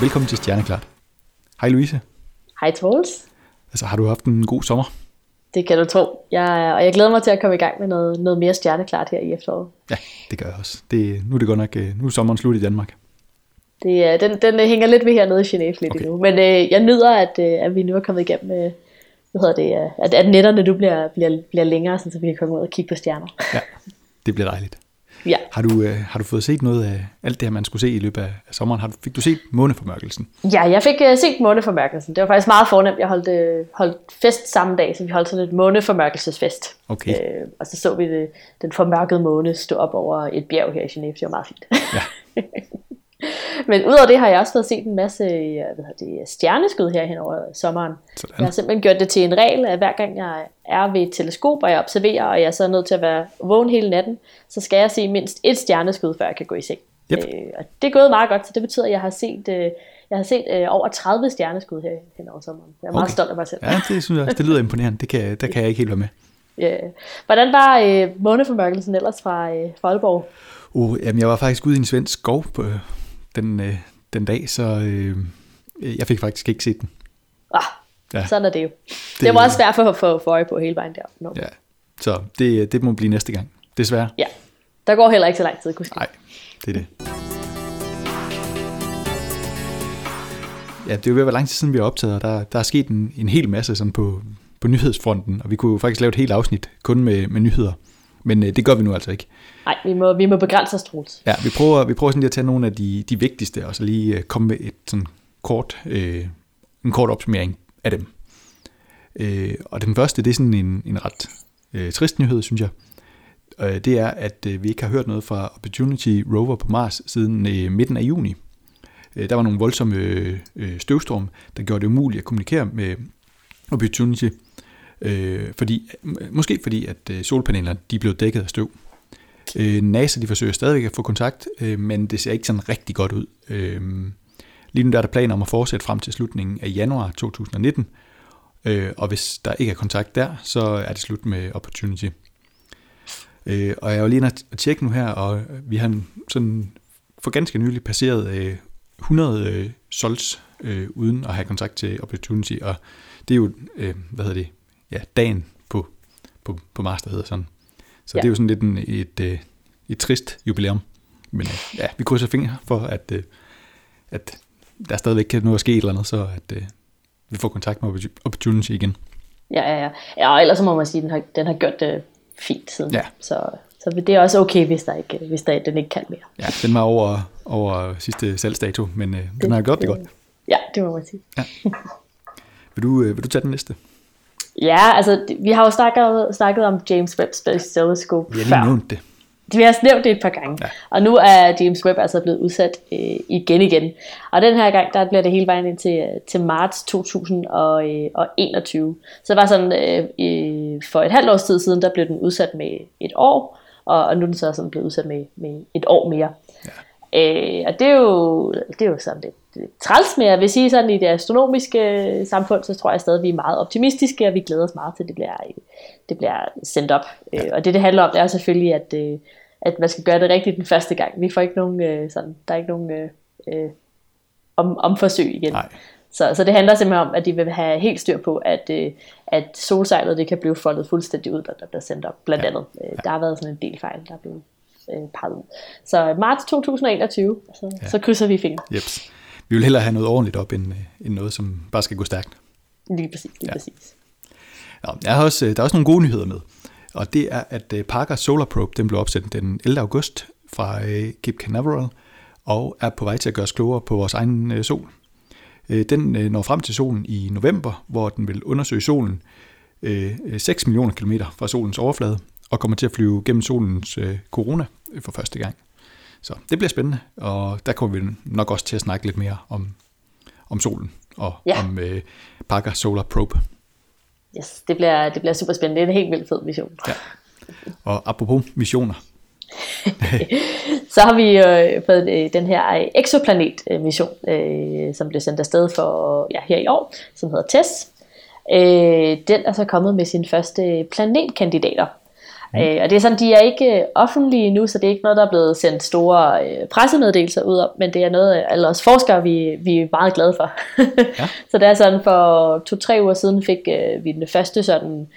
Velkommen til Stjerneklart. Hej Louise. Hej Troels. Altså, har du haft en god sommer? Det kan du tro. Jeg, og jeg glæder mig til at komme i gang med noget, noget mere stjerneklart her i efteråret. Ja, det gør jeg også. Det, nu er det godt nok, øh, nu er sommeren slut i Danmark. Det, er- den, den øh, hænger lidt ved hernede i Genève lidt Okay. okay. endnu. Men øh, jeg nyder, at, øh, at vi nu er kommet igennem, øh, hvad hedder det, øh, at, at netterne nu bliver, bliver, bliver længere, så vi kan komme ud og kigge på stjerner. Ja, det bliver dejligt. Ja. Har du, øh, har du fået set noget af alt det her, man skulle se i løbet af, sommeren? Har du, fik du set måneformørkelsen? ja, jeg fik øh, set måneformørkelsen. Det var faktisk meget fornemt. Jeg holdt, øh, holdt fest samme dag, så vi holdt sådan et måneformørkelsesfest. Okay. Øh, og så så vi det, den formørkede måne stå op over et bjerg her i Genève. Det var meget fint. Ja. Men udover det har jeg også fået set en masse øh, hvad hedder det, stjerneskud her hen over sommeren. Sådan. Jeg har simpelthen gjort det til en regel, at hver gang jeg er ved et teleskop, og jeg observerer, og jeg er så nødt til at være vågen hele natten, så skal jeg se mindst et stjerneskud, før jeg kan gå i seng. Yep. Øh, og det er gået meget godt, så det betyder, at jeg har set, øh, jeg har set øh, over 30 stjerneskud her hen over sommeren. Jeg er meget Okay. stolt af mig selv. Ja, det synes jeg også, det lyder imponerende. Det kan, der kan jeg ikke helt være med. Ja. Hvordan var øh, måneformørkelsen ellers fra, øh, fra Aalborg? Uh, jamen, jeg var faktisk ude i en svensk skov på, den, øh, den dag, så øh, jeg fik faktisk ikke set den. Ah, Ja. Sådan er det jo. Det, det var også svært for at få for øje på hele vejen der. No. Ja. Ja, så det, det må blive næste gang. Desværre. ja. Der går heller ikke så lang tid, kunne Nej, det er det. Ja, det er jo ved at være lang tid siden, vi har optaget, og der, der er sket en, en hel masse sådan på, på nyhedsfronten, og vi kunne jo faktisk lave et helt afsnit kun med, med nyheder. Men øh, det gør vi nu altså ikke. Nej, vi må, vi må begrænse os, Troels. Ja, vi prøver, vi prøver sådan lige at tage nogle af de, de vigtigste, og så lige øh, komme med et sådan kort, øh, en kort opsummering af dem. Øh, og den første, det er sådan en, en ret øh, trist nyhed, synes jeg. Øh, det er, at øh, vi ikke har hørt noget fra Opportunity Rover på Mars siden øh, midten af juni. Øh, der var nogle voldsomme øh, øh, støvstorm, der gjorde det umuligt at kommunikere med Opportunity. Øh, fordi, måske fordi, at øh, solpanelerne de blev dækket af støv. Øh, NASA de forsøger stadigvæk at få kontakt, øh, men det ser ikke sådan rigtig godt ud. Øh, lige nu der er der planer om at fortsætte frem til slutningen af januar 2019, øh, og hvis der ikke er kontakt der, så er det slut med Opportunity. Øh, og jeg var lige inde at tjekke nu her, og vi har sådan for ganske nylig passeret øh, 100 øh, sols øh, uden at have kontakt til Opportunity, og det er jo, øh, hvad hedder det, ja, dagen på, på, på Mars, der hedder sådan. Så ja. Ja. det er jo sådan lidt en, et, øh, et trist jubilæum. Men øh, ja, vi krydser fingre for, at, øh, at der stadigvæk kan nå at ske et eller andet, så at vi får kontakt med Opportu- Opportunity igen. Ja, ja, ja. ja og ellers må man sige, at den har, den har gjort det fint siden. Ja. Så, så det er også okay, hvis, der ikke, hvis der, den ikke kan mere. Ja, den var over, over sidste salgsdato, men øh, den har gjort det godt. Ja, det må man sige. Vil du, øh, vil du tage den næste? Ja, altså, vi har jo snakket, snakket om James Webb Space Telescope Vi har før. lige nævnt det. Vi har nævnt det et par gange. Ja. Og nu er James Webb altså blevet udsat øh, igen igen. Og den her gang, der bliver det hele vejen ind til, øh, til marts 2021. Så det var sådan, øh, øh, for et halvt års tid siden, der blev den udsat med et år. Og, og nu er den så sådan blevet udsat med, med et år mere. Ja. Øh, og det er jo, det er jo sådan lidt, lidt træls, men jeg vil sige sådan i det astronomiske samfund, så tror jeg stadig, vi er meget optimistiske, og vi glæder os meget til, at det bliver, det bliver sendt op. Ja. Øh, og det, det handler om, det er selvfølgelig, at, øh, at man skal gøre det rigtigt den første gang. Vi får ikke nogen, øh, sådan, der er ikke nogen øh, øh, om, omforsøg igen. Nej. Så, så det handler simpelthen om, at de vil have helt styr på, at, øh, at solsejlet det kan blive foldet fuldstændig ud, der, der bliver sendt op, blandt Ja. andet. Øh, Der har været sådan en del fejl, der er blevet øh, peget ud. Så marts 2021, så, ja. så krydser vi fingre. Jeps. Vi vil hellere have noget ordentligt op, end, øh, end noget, som bare skal gå stærkt. Lige præcis, lige Ja. præcis. Nå, jeg har også, øh, der er også nogle gode nyheder med. Og det er, at øh, Parker Solar Probe den blev opsat den 11. august fra øh, Cape Canaveral, og er på vej til at gøre os klogere på vores egen øh, sol. Øh, Den øh, når frem til solen i november, hvor den vil undersøge solen øh, øh, 6 millioner kilometer fra solens overflade, og kommer til at flyve gennem solens øh, corona øh, for første gang. Så det bliver spændende, og der kommer vi nok også til at snakke lidt mere om, om solen og Ja. om øh, Parker Solar Probe. Yes, det bliver, det bliver super spændende. Det er en helt vildt fed mission. Ja. Og apropos missioner, Så har vi øh, fået øh, den her øh, exoplanet-mission, øh, som blev sendt afsted for ja, her i år, som hedder TESS. Øh, den er så kommet med sine første planetkandidater. Mm. Øh, og det er sådan, de er ikke øh, offentlige nu, så det er ikke noget, der er blevet sendt store øh, pressemeddelelser ud om, men det er noget, alle os forskere, vi, vi er meget glade for. ja. Så det er sådan, for to-tre uger siden fik øh, vi den første sådan,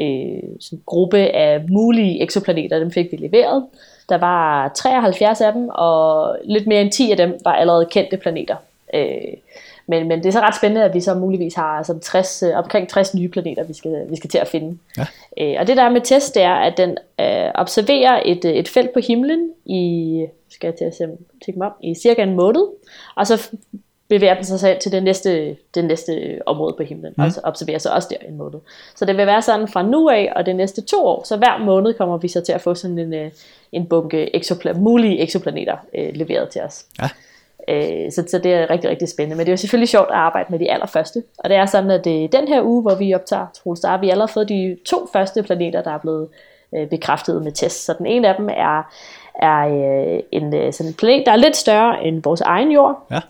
øh, sådan gruppe af mulige eksoplaneter, dem fik vi leveret. Der var 73 af dem, og lidt mere end 10 af dem var allerede kendte planeter. Øh, men, men det er så ret spændende, at vi så muligvis har sådan 60, øh, omkring 60 nye planeter, vi skal, vi skal til at finde. Ja. Øh, og det der med test, det er, at den øh, observerer et, øh, et felt på himlen i, skal jeg til at se, mig om, i cirka en måned, og så bevæger den sig selv til det næste, det næste område på himlen, mm. altså observerer sig også der en måned. Så det vil være sådan fra nu af og de næste to år, så hver måned kommer vi så til at få sådan en, øh, en bunke exopla- mulige eksoplaneter øh, leveret til os. Ja. Øh, så, så det er rigtig, rigtig spændende. Men det er jo selvfølgelig sjovt at arbejde med de allerførste. Og det er sådan, at det, den her uge, hvor vi optager Troels, der har vi allerede fået de to første planeter, der er blevet øh, bekræftet med test. Så den ene af dem er, er øh, en øh, sådan en planet, der er lidt større end vores egen jord. Ja.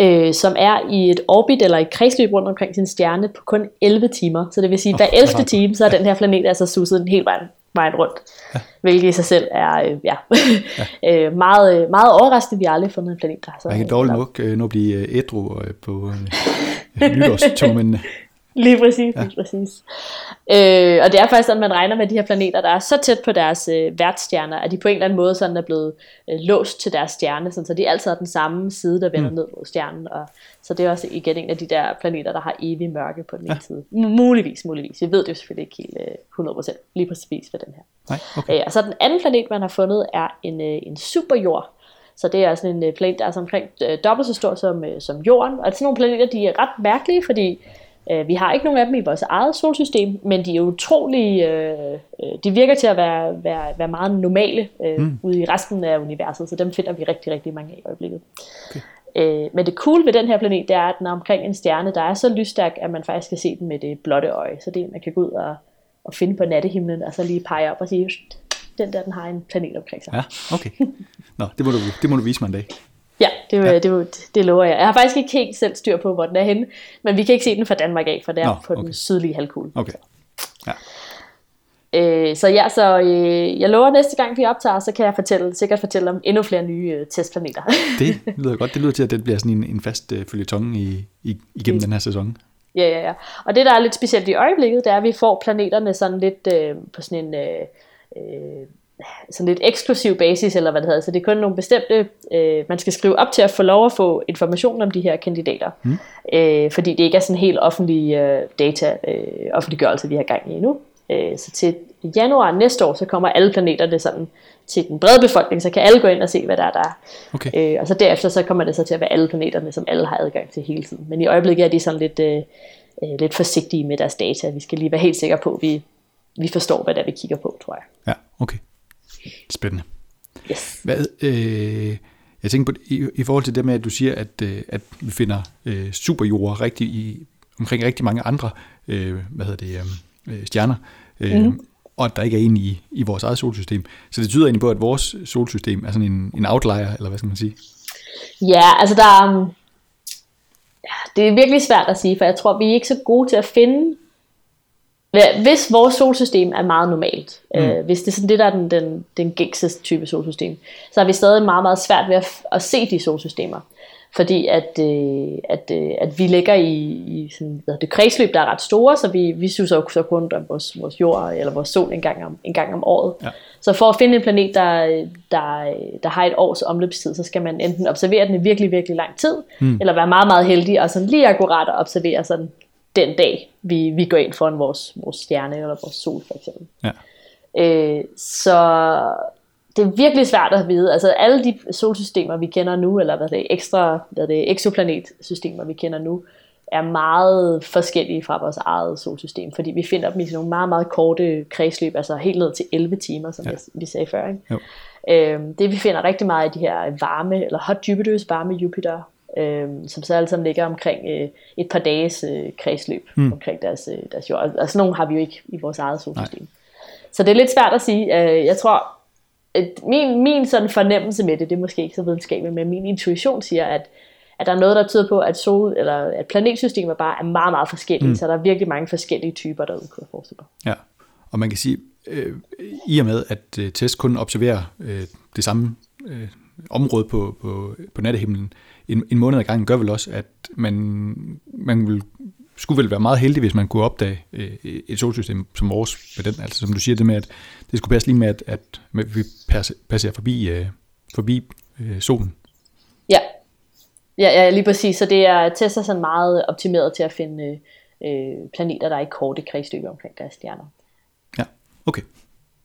Øh, som er i et orbit eller et kredsløb rundt omkring sin stjerne på kun 11 timer. Så det vil sige, at hver 11. time, så er den her planet altså susset en hel vej vejen rundt. Ja. Hvilket i sig selv er øh, ja, ja. øh, meget, øh, meget overraskende, vi har aldrig fundet en planet, der har så... Man kan dårligt nok øh, nu blive øh, ædru øh, på øh, nytårstogmændene. Lige præcis, ja. lige præcis. Øh, og det er faktisk sådan, man regner med de her planeter, der er så tæt på deres øh, værtsstjerner, at de på en eller anden måde sådan er blevet øh, låst til deres stjerne, sådan, så de altid har den samme side, der vender mm. ned mod stjernen. Og, så det er også igen en af de der planeter, der har evig mørke på den ene ja. side. Muligvis, muligvis. Vi ved det jo selvfølgelig ikke helt øh, 100% lige præcis for den her. Nej, okay. øh, og så den anden planet, man har fundet, er en, øh, en superjord. Så det er sådan en øh, planet, der er omkring øh, dobbelt så stor som, øh, som jorden. Og sådan nogle planeter, de er ret mærkelige, fordi vi har ikke nogen af dem i vores eget solsystem, men de er utrolig, øh, øh, de virker til at være, være, være meget normale øh, mm. ude i resten af universet, så dem finder vi rigtig, rigtig mange af i øjeblikket. Okay. Øh, men det cool ved den her planet, det er, at den er omkring en stjerne, der er så lysstærk, at man faktisk kan se den med det blotte øje. Så det er, man kan gå ud og, og finde på nattehimlen, og så lige pege op og sige, den der, den har en planet omkring sig. Ja, okay. Nå, det må du, det må du vise mig en dag. Ja, det, ja. Det, det lover jeg. Jeg har faktisk ikke helt selv styr på, hvor den er henne, men vi kan ikke se den fra Danmark af, for det er Nå, på okay. den sydlige halvkugle. Okay. Ja. Øh, så ja, så øh, jeg lover næste gang vi optager, så kan jeg fortælle, sikkert fortælle om endnu flere nye øh, testplaneter. det lyder godt. Det lyder til, at det bliver sådan en, en fast øh, følgetong i, i, igennem den her sæson. Ja, ja, ja. Og det, der er lidt specielt i øjeblikket, det er, at vi får planeterne sådan lidt øh, på sådan en... Øh, øh, sådan lidt eksklusiv basis, eller hvad det hedder. Så det er kun nogle bestemte, øh, man skal skrive op til at få lov at få information om de her kandidater. Mm. Øh, fordi det ikke er sådan helt offentlig øh, data, øh, offentliggørelse, vi har gang i endnu. Øh, så til januar næste år, så kommer alle planeterne sådan til den brede befolkning, så kan alle gå ind og se, hvad der er der. Okay. Øh, og så derefter, så kommer det så til at være alle planeterne, som alle har adgang til hele tiden. Men i øjeblikket er de sådan lidt, øh, øh, lidt forsigtige med deres data. Vi skal lige være helt sikre på, at vi, vi forstår, hvad det er, vi kigger på, tror jeg. Ja, okay. Spændende. Yes. Hvad, øh, jeg tænker på, i, i forhold til det med, at du siger, at, øh, at vi finder øh, superjorder rigtig i, omkring rigtig mange andre øh, hvad hedder det, øh, stjerner, øh, mm. og at der ikke er en i, i vores eget solsystem. Så det tyder egentlig på, at vores solsystem er sådan en, en outlier, eller hvad skal man sige? Ja, altså der er, ja, det er virkelig svært at sige, for jeg tror, vi er ikke så gode til at finde hvis vores solsystem er meget normalt, mm. øh, hvis det er sådan det, der er den, den, den gængse type solsystem, så har vi stadig meget, meget svært ved at, at se de solsystemer. Fordi at, øh, at, øh, at vi ligger i, i sådan, hvad det kredsløb, der er ret store, så vi, vi synes jo så kun om vores, vores jord eller vores sol en gang om, en gang om året. Ja. Så for at finde en planet, der, der, der har et års omløbstid, så skal man enten observere den i virkelig, virkelig lang tid, mm. eller være meget, meget heldig og sådan lige akkurat at observere sådan den dag, vi, vi går ind foran vores, vores stjerne eller vores sol for eksempel. Ja. Øh, så det er virkelig svært at vide. Altså alle de solsystemer, vi kender nu, eller hvad det er, ekstra, hvad det er, exoplanetsystemer, vi kender nu, er meget forskellige fra vores eget solsystem, fordi vi finder dem i sådan nogle meget, meget korte kredsløb, altså helt ned til 11 timer, som ja. vi sagde før. Ikke? Jo. Øhm, det vi finder rigtig meget i de her varme, eller hot Jupiters, varme Jupiter, øh, som så alle sammen ligger omkring øh, et par dages øh, kredsløb mm. omkring deres, øh, deres jord. Og sådan nogle har vi jo ikke i vores eget solsystem. Nej. Så det er lidt svært at sige. Øh, jeg tror, at min, min sådan fornemmelse med det, det er måske ikke så videnskabeligt, men min intuition siger, at, at der er noget, der tyder på, at, sol, eller at planetsystemet bare er meget, meget forskellige. Mm. Så der er virkelig mange forskellige typer derude, kunne jeg forestille mig. Ja, og man kan sige, øh, i og med, at øh, test kun observerer øh, det samme øh, område på, på, på nattehimlen en, en måned ad gangen, gør vel også, at man, man vil, skulle vel være meget heldig, hvis man kunne opdage øh, et solsystem som vores med den. Altså som du siger, det med, at det skulle passe lige med, at, at vi passerer forbi, øh, forbi øh, solen. Ja. ja, ja, lige præcis. Så det er tester sådan meget optimeret til at finde øh, planeter, der er i korte kredsløb omkring deres stjerner. Ja, okay.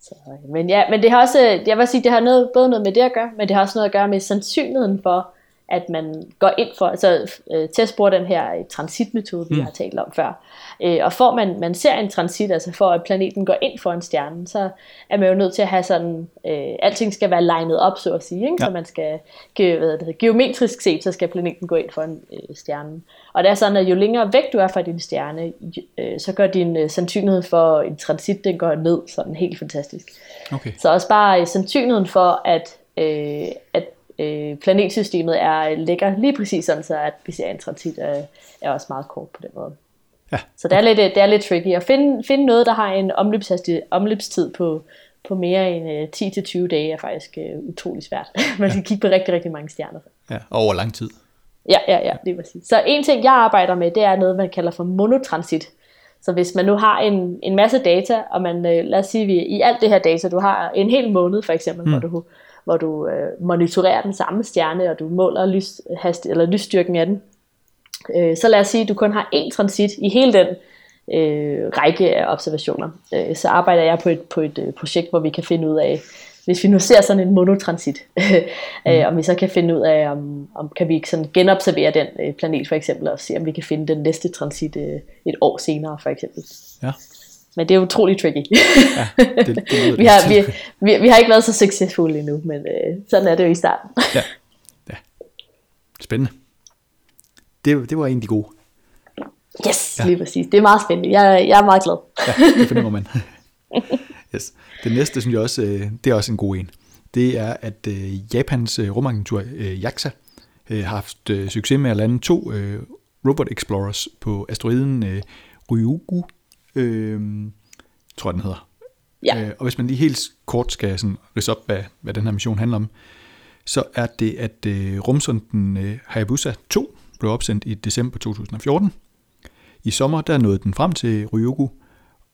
Så, men ja, men det har også, jeg vil sige, det har noget, både noget med det at gøre, men det har også noget at gøre med sandsynligheden for, at man går ind for, altså øh, test bruger den her øh, transitmetode, vi mm. har talt om før. Øh, og for man, man ser en transit, altså for at planeten går ind for en stjerne, så er man jo nødt til at have sådan, øh, alting skal være legnet op, så at sige, ikke? Ja. så man skal, ge, hvad det, geometrisk set, så skal planeten gå ind for en øh, stjerne. Og det er sådan, at jo længere væk du er fra din stjerne, øh, så gør din øh, sandsynlighed for en transit, den går ned, sådan helt fantastisk. Okay. Så også bare øh, sandsynligheden for, at, øh, at øh, planetsystemet er ligger lige præcis sådan, så at en transit er, er også meget kort på den måde. Ja. Så det er, lidt, det er lidt tricky at finde, finde noget, der har en omløbstid på, på mere end øh, 10-20 dage er faktisk øh, utrolig svært. Man skal ja. kigge på rigtig, rigtig mange stjerner. Ja, over lang tid. Ja, ja, ja, det var sige. Så en ting, jeg arbejder med, det er noget, man kalder for monotransit. Så hvis man nu har en, en masse data, og man, øh, lad os sige, vi i alt det her data, du har en hel måned for eksempel, mm. hvor du hvor du øh, monitorerer den samme stjerne, og du måler lys, hast, eller lysstyrken af den. Øh, så lad os sige, at du kun har én transit i hele den øh, række af observationer. Øh, så arbejder jeg på et, på et øh, projekt, hvor vi kan finde ud af, hvis vi nu ser sådan en monotransit, øh, mm. om vi så kan finde ud af, om, om kan vi sådan genobservere den øh, planet for eksempel, og se om vi kan finde den næste transit øh, et år senere for eksempel. Ja. Men det er utroligt tricky. ja, det, det vi, har, vi, vi, vi har ikke været så succesfulde endnu, men øh, sådan er det jo i starten. ja. ja. Spændende. Det, det var de gode. Yes, ja. lige præcis. Det er meget spændende. Jeg, jeg er meget glad. ja, det fornemmer man. yes. Det næste, synes jeg også, øh, det er også en god en. Det er, at øh, Japans øh, rumagentur JAXA har haft succes med at lande to Robot Explorers på asteroiden Ryugu øh, tror jeg den hedder. Ja. Øh, og hvis man lige helt kort skal sådan ridse op, hvad, hvad den her mission handler om, så er det, at øh, rumsonden øh, Hayabusa 2 blev opsendt i december 2014. I sommer der nåede den frem til Ryugu,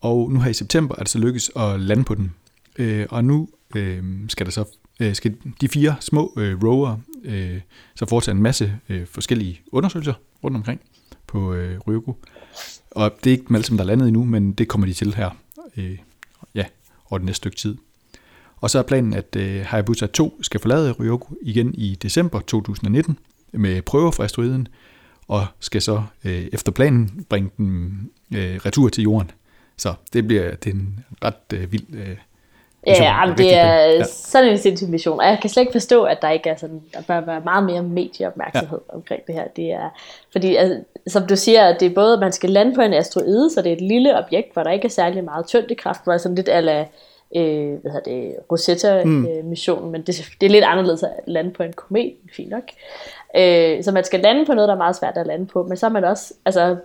og nu her i september er det så lykkes at lande på den. Øh, og nu øh, skal der så øh, skal de fire små øh, rover øh, så foretage en masse øh, forskellige undersøgelser rundt omkring på øh, Ryugu. Og det er ikke dem der er landet endnu, men det kommer de til her øh, ja, over det næste stykke tid. Og så er planen, at øh, Hayabusa 2 skal forlade Ryoko igen i december 2019 med prøver fra asteroiden, og skal så øh, efter planen bringe den øh, retur til jorden. Så det bliver det er en ret øh, vild øh, Ja, men det er ja. sådan en sindssyg mission. Og jeg kan slet ikke forstå, at der ikke er sådan, der bør være meget mere medieopmærksomhed ja. omkring det her. Det er, fordi, altså, som du siger, at det er både, at man skal lande på en asteroide, så det er et lille objekt, hvor der ikke er særlig meget tyngdekraft, hvor er sådan lidt ala, øh, hvad hedder det, Rosetta-missionen, mm. men det, det er lidt anderledes at lande på en komet, fint nok. Øh, så man skal lande på noget, der er meget svært at lande på, men så er man også, altså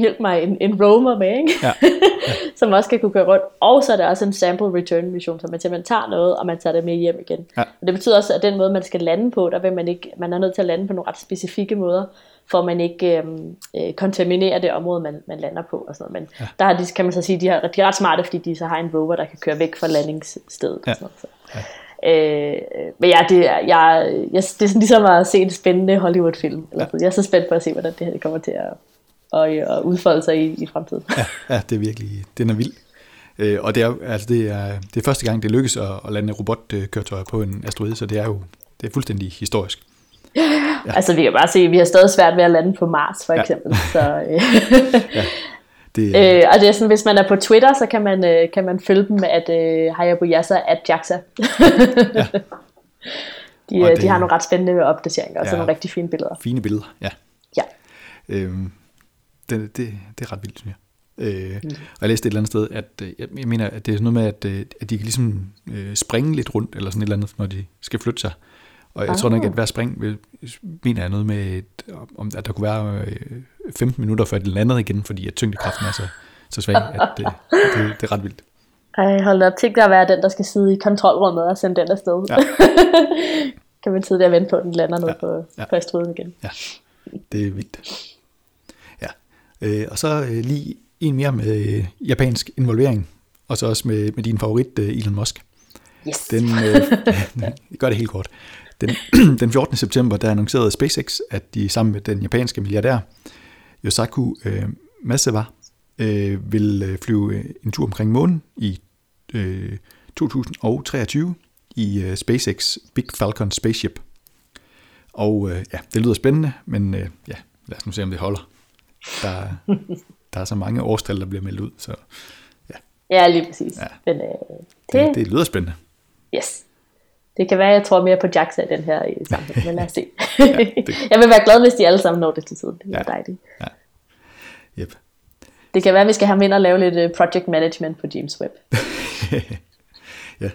hjælpe mig en, en roamer med, ikke? Ja. Ja. som også skal kunne køre rundt. Og så er der også en sample return mission, så man simpelthen tager noget, og man tager det med hjem igen. Ja. Og det betyder også, at den måde, man skal lande på, der vil man ikke, man er nødt til at lande på nogle ret specifikke måder, for man ikke øhm, øh, kontaminerer det område, man, man lander på. Og sådan noget. Men ja. der har de, kan man så sige, de, har, de er ret smarte, fordi de så har en rover, der kan køre væk fra landingsstedet. Ja. Og sådan noget, så. Ja. Øh, men ja, det, jeg, jeg, det er sådan ligesom at se en spændende Hollywood-film. Eller ja. Jeg er så spændt på at se, hvordan det her kommer til at, og, og udfolde sig i, i fremtiden. Ja, ja, det er virkelig, den er vild. Øh, og det er, altså det, er, det er første gang, det lykkes at, at lande robotkøretøjer på en asteroide, så det er jo det er fuldstændig historisk. Ja. Altså vi kan bare se, at vi har stadig svært ved at lande på Mars for eksempel. Ja. Så, øh. ja. Det, øh, og det er sådan, hvis man er på Twitter, så kan man, øh, kan man følge dem, at øh, Hayabu Yasa at Jaxa. ja. De, øh, det, de har nogle ret spændende opdateringer, og ja, så nogle rigtig fine billeder. Fine billeder, ja. Ja. Øhm, det, det, det er ret vildt, synes jeg. Øh, mm. Og jeg læste et eller andet sted, at øh, jeg mener, at det er sådan noget med, at, øh, at de kan ligesom øh, springe lidt rundt, eller sådan et eller andet, når de skal flytte sig. Og jeg ah. tror nok, at hver spring vil, mener jeg noget med, et, om, at der kunne være øh, 15 minutter, før de landede igen, fordi at tyngdekraften er så, så svag, at øh, det, det er ret vildt. Ej, hold op. Tænk dig at være den, der skal sidde i kontrolrummet og sende den afsted. Ja. kan man sidde der og vente på, at den lander ned ja. på, ja. på igen. Ja, det er vigtigt. Øh, og så øh, lige en mere med øh, japansk involvering, og så også med, med din favorit, øh, Elon Musk. Yes. Den, øh, gør det helt kort. Den, den 14. september, der annoncerede SpaceX, at de sammen med den japanske milliardær Yosaku øh, Masawa øh, vil øh, flyve øh, en tur omkring månen i øh, 2023 i øh, SpaceX Big Falcon Spaceship. Og øh, ja, det lyder spændende, men øh, ja, lad os nu se, om det holder. Der, der er så mange årstal, der bliver meldt ud, så ja. Ja, lige præcis. Ja. Men, øh, det, det, det lyder spændende. Yes. Det kan være, at jeg tror mere på JAXA den her i sammenhæng, men lad os se. ja, det... jeg vil være glad, hvis de alle sammen når det til tiden. Det er ja. dejligt. Ja. Yep. Det kan være, at vi skal have ind og lave lidt øh, project management på James Webb. ja.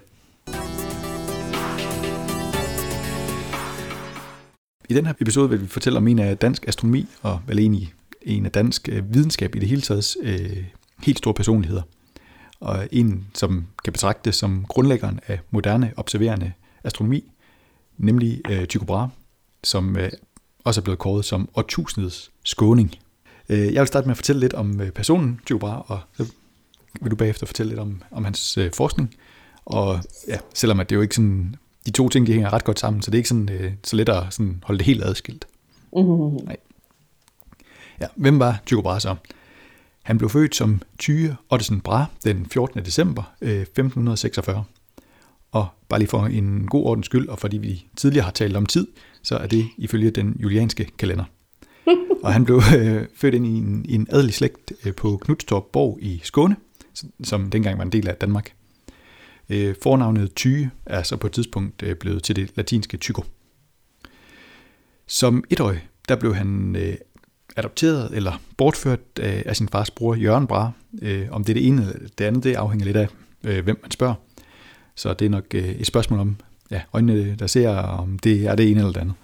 I den her episode vil vi fortælle om en af dansk astronomi, og vel egentlig en af dansk øh, videnskab i det hele taget, øh, helt store personligheder. Og en, som kan betragtes som grundlæggeren af moderne observerende astronomi, nemlig øh, Tycho Brahe, som øh, også er blevet kåret som årtusindets skåning. Øh, jeg vil starte med at fortælle lidt om øh, personen Tycho Brahe, og så vil du bagefter fortælle lidt om, om hans øh, forskning. Og ja, selvom at det jo ikke sådan, de to ting de hænger ret godt sammen, så det er ikke sådan, øh, så let at sådan holde det helt adskilt. Mm-hmm. Nej. Ja, hvem var Tycho Brahe så? Han blev født som Tyge Ottesen Brahe den 14. december øh, 1546. Og bare lige for en god ordens skyld, og fordi vi tidligere har talt om tid, så er det ifølge den julianske kalender. og han blev øh, født ind i en, i en adelig slægt øh, på Knudstorp Borg i Skåne, som dengang var en del af Danmark. Øh, fornavnet Tyge er så på et tidspunkt øh, blevet til det latinske Tycho. Som etårig, der blev han øh, adopteret eller bortført af, af sin fars bror Jørgen Bra. Øh, om det er det ene eller det andet, det afhænger lidt af, øh, hvem man spørger. Så det er nok øh, et spørgsmål om ja, øjnene, der ser, om det er det ene eller det andet.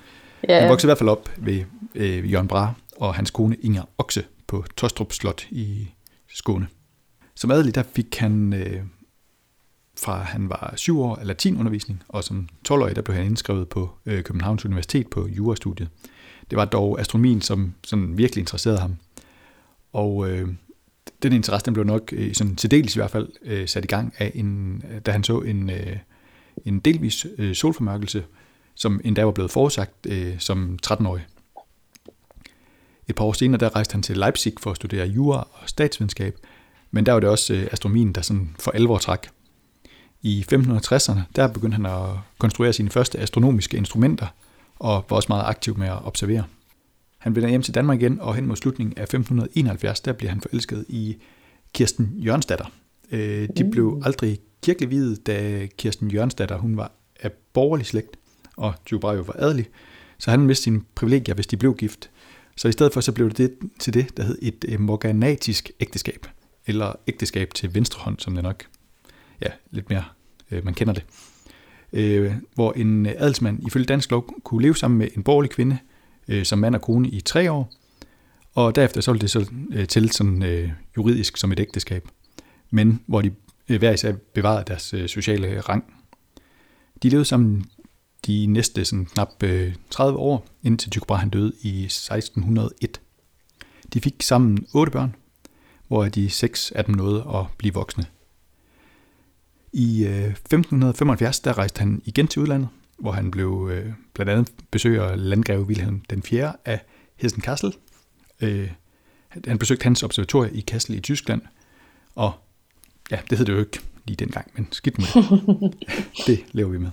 Ja. Han voksede i hvert fald op ved øh, Jørgen Bra og hans kone Inger Okse på Tostrup Slot i Skåne. Som adelig der fik han øh, fra han var syv år af latinundervisning, og som 12-årig der blev han indskrevet på øh, Københavns Universitet på jurastudiet. Det var dog astronomien, som sådan virkelig interesserede ham. Og øh, den interesse den blev nok øh, sådan til dels i hvert fald øh, sat i gang af en, da han så en, øh, en delvis øh, solformørkelse, som endda var blevet forudsagt øh, som 13-årig. Et par år senere der rejste han til Leipzig for at studere jura og statsvidenskab, men der var det også øh, astronomien, der sådan for alvor trak. I 1560'erne der begyndte han at konstruere sine første astronomiske instrumenter, og var også meget aktiv med at observere. Han vender hjem til Danmark igen, og hen mod slutningen af 1571, der bliver han forelsket i Kirsten Jørnsdatter. Øh, de mm. blev aldrig kirkelig videt, da Kirsten Jørnsdatter hun var af borgerlig slægt, og Tycho var adelig, så han mistede sine privilegier, hvis de blev gift. Så i stedet for, så blev det, det til det, der hed et morganatisk ægteskab, eller ægteskab til venstre hånd, som det nok, ja, lidt mere, øh, man kender det øh, hvor en øh, adelsmand ifølge dansk lov kunne leve sammen med en borgerlig kvinde øh, som mand og kone i tre år, og derefter så ville det så øh, til sådan øh, juridisk som et ægteskab, men hvor de øh, hver især bevarede deres øh, sociale rang. De levede sammen de næste sådan knap øh, 30 år, indtil Tycho Brahe døde i 1601. De fik sammen otte børn, hvor de seks af dem nåede at blive voksne. I øh, 1575 der rejste han igen til udlandet, hvor han blev øh, blandt andet besøger landgreve Wilhelm den 4. af Hessen Kassel. Øh, han besøgte hans observatorium i Kassel i Tyskland, og ja, det hed det jo ikke lige dengang, men skidt med det. det lever vi med.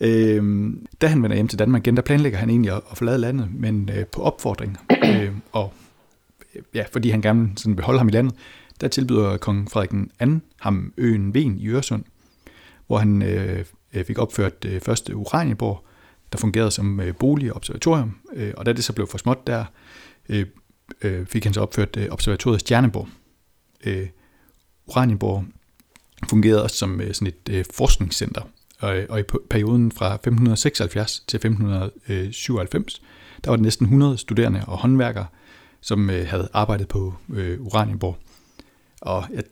Øh, da han vender hjem til Danmark igen, der planlægger han egentlig at, at forlade landet, men øh, på opfordring, øh, og øh, ja, fordi han gerne sådan vil holde ham i landet, der tilbyder kong Frederik II ham øen Ven i Øresund, hvor han øh, fik opført det første Uranienborg, der fungerede som øh, bolig og observatorium, øh, og da det så blev for småt der, øh, øh, fik han så opført øh, observatoriet Stjerneborg. Øh, Uranienborg fungerede også som øh, sådan et øh, forskningscenter, og, øh, og i perioden fra 1576 til 1597, der var det næsten 100 studerende og håndværkere, som øh, havde arbejdet på øh, Uranienborg. Og jeg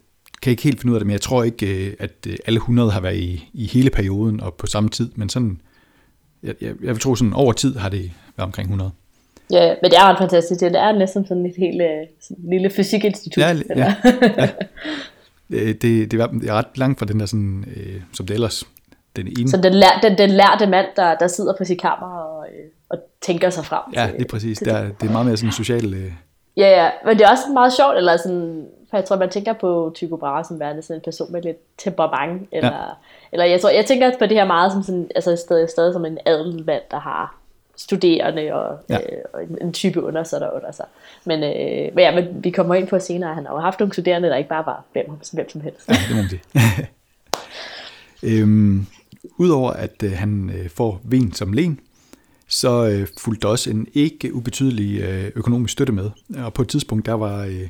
kan ikke helt finde ud af det, men jeg tror ikke, øh, at øh, alle 100 har været i, i hele perioden og på samme tid, men sådan, jeg, jeg, jeg vil tro sådan over tid har det været omkring 100. Ja, men det er ret fantastisk. Det er næsten sådan et helt øh, sådan et lille fysikinstitut. Ja, ja, ja. Det, det, det er ret langt fra den der sådan, øh, som det ellers den ene. Så den, lær, den, den lærte mand, der, der sidder på sit kammer og, øh, og tænker sig frem. Ja, det er præcis. Det er, det er meget mere sådan social... Øh... Ja, ja, men det er også meget sjovt, eller sådan, for jeg tror, man tænker på Tycho Brahe som værende sådan en person med lidt temperament, eller, ja. eller jeg, tror, jeg tænker på det her meget som sådan, altså stadig, stadig som en adelmand, der har studerende og, ja. øh, og en type under sig der under sig. Men, øh, men, ja, men vi kommer ind på senere, at han har jo haft nogle studerende, der ikke bare var hvem, hvem som helst. Ja, det man sige. øhm, Udover at øh, han øh, får ven som len, så øh, fulgte der også en ikke ubetydelig øh, økonomisk støtte med. Og på et tidspunkt, der var... Øh,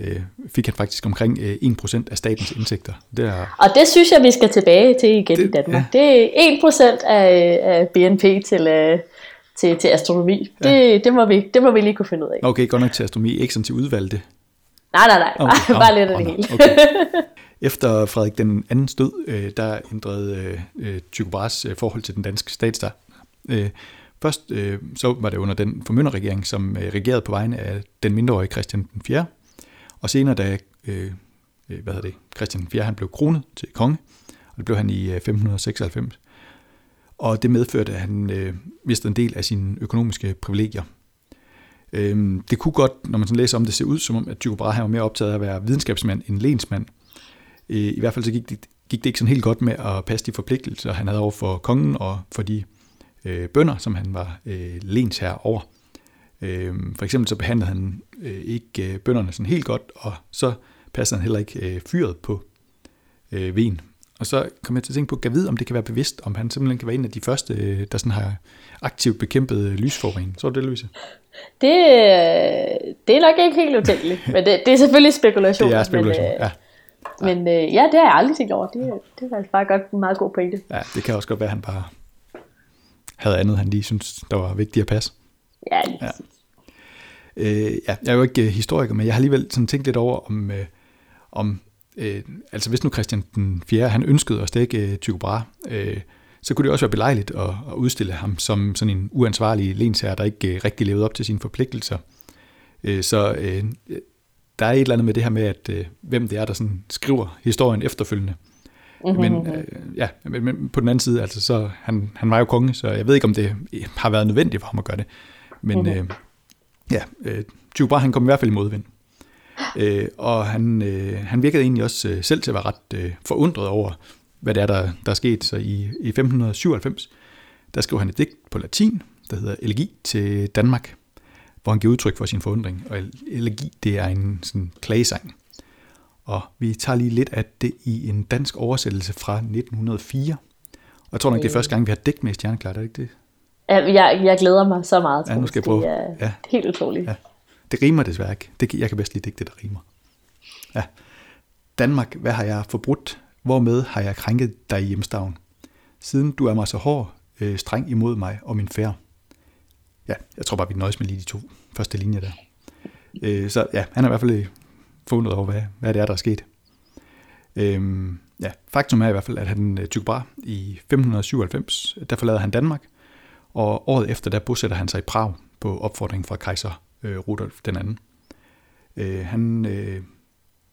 øh, fik han faktisk omkring øh, 1% af statens indtægter. Det er, og det synes jeg, vi skal tilbage til igen det, i Danmark. Ja. Det er 1% af, af BNP til, øh, til, til astronomi. Det, ja. det, må vi, det må vi lige kunne finde ud af. Okay, godt nok til astronomi, ikke sådan til udvalgte. Nej, nej, nej. Okay, bare lidt af det hele. Okay. Efter Frederik den andens død, øh, der ændrede øh, Tycho Brahes øh, forhold til den danske statsdag. Øh, først øh, så var det under den formynderregering, som øh, regerede på vegne af den mindreårige Christian den 4. Og senere, da øh, øh, hvad hedder det, Christian 4. han blev kronet til konge, og det blev han i øh, 1596. Og det medførte, at han øh, mistede en del af sine økonomiske privilegier. Øh, det kunne godt, når man sådan læser om det, se ud som om, at Tycho Brahe var mere optaget af at være videnskabsmand end lensmand. Øh, I hvert fald så gik det, gik det ikke sådan helt godt med at passe de forpligtelser, han havde over for kongen og for de øh, bønder, som han var øh, lens her over. Øh, for eksempel så behandlede han øh, ikke øh, bønderne sådan helt godt, og så passede han heller ikke øh, fyret på øh, ven. Og så kom jeg til at tænke på, at vide, om det kan være bevidst, om han simpelthen kan være en af de første, øh, der sådan har aktivt bekæmpet øh, lysforurening. Så er det, Louise? Det, øh, det er nok ikke helt utænkeligt, men det, det er selvfølgelig spekulation. Det er spekulation, men, øh, ja. Men øh, ja, det har jeg aldrig tænkt over. Det, det er faktisk bare godt, en meget god pointe. Ja, det kan også godt være, at han bare havde andet, han lige synes, der var vigtigt at passe. Ja, lige ja. Øh, ja, jeg er jo ikke uh, historiker, men jeg har alligevel sådan tænkt lidt over, om, uh, om uh, altså hvis nu Christian den 4. han ønskede at stikke uh, Tycho Brahe, uh, så kunne det også være belejligt at, at udstille ham som sådan en uansvarlig lensherre, der ikke uh, rigtig levede op til sine forpligtelser. Uh, så uh, der er et eller andet med det her med, at øh, hvem det er, der sådan skriver historien efterfølgende. Mm-hmm. Men, øh, ja, men, men på den anden side, altså, så han, han var jo konge, så jeg ved ikke, om det har været nødvendigt for ham at gøre det. Men mm-hmm. øh, ja, øh, Brahe, han kom i hvert fald i modvind. Øh, og han, øh, han virkede egentlig også øh, selv til at være ret øh, forundret over, hvad det er, der, der er sket. Så i, i 1597, der skrev han et digt på latin, der hedder Elegi til Danmark hvor han giver udtryk for sin forundring. Og elegi, det er en sådan klagesang. Og vi tager lige lidt af det i en dansk oversættelse fra 1904. Og jeg tror nok, det er første gang, vi har digt med Stjerneklart, er det ikke det? Ja, jeg, jeg glæder mig så meget. Ja, nu skal jeg prøve. Det er ja. helt utroligt. Ja. Det rimer desværre ikke. Det, jeg kan bedst lide digte, der rimer. Ja. Danmark, hvad har jeg forbrudt? Hvormed har jeg krænket dig i hjemstavn? Siden du er mig så hård, øh, streng imod mig og min færd ja, jeg tror bare, vi nøjes med lige de to første linjer der. Øh, så ja, han er i hvert fald fundet over, hvad, hvad det er, der er sket. Øh, ja, faktum er i hvert fald, at han øh, Tycho Brahe i 1597, der forlader han Danmark, og året efter, der bosætter han sig i Prag på opfordring fra kejser øh, Rudolf den anden. Øh, han, øh,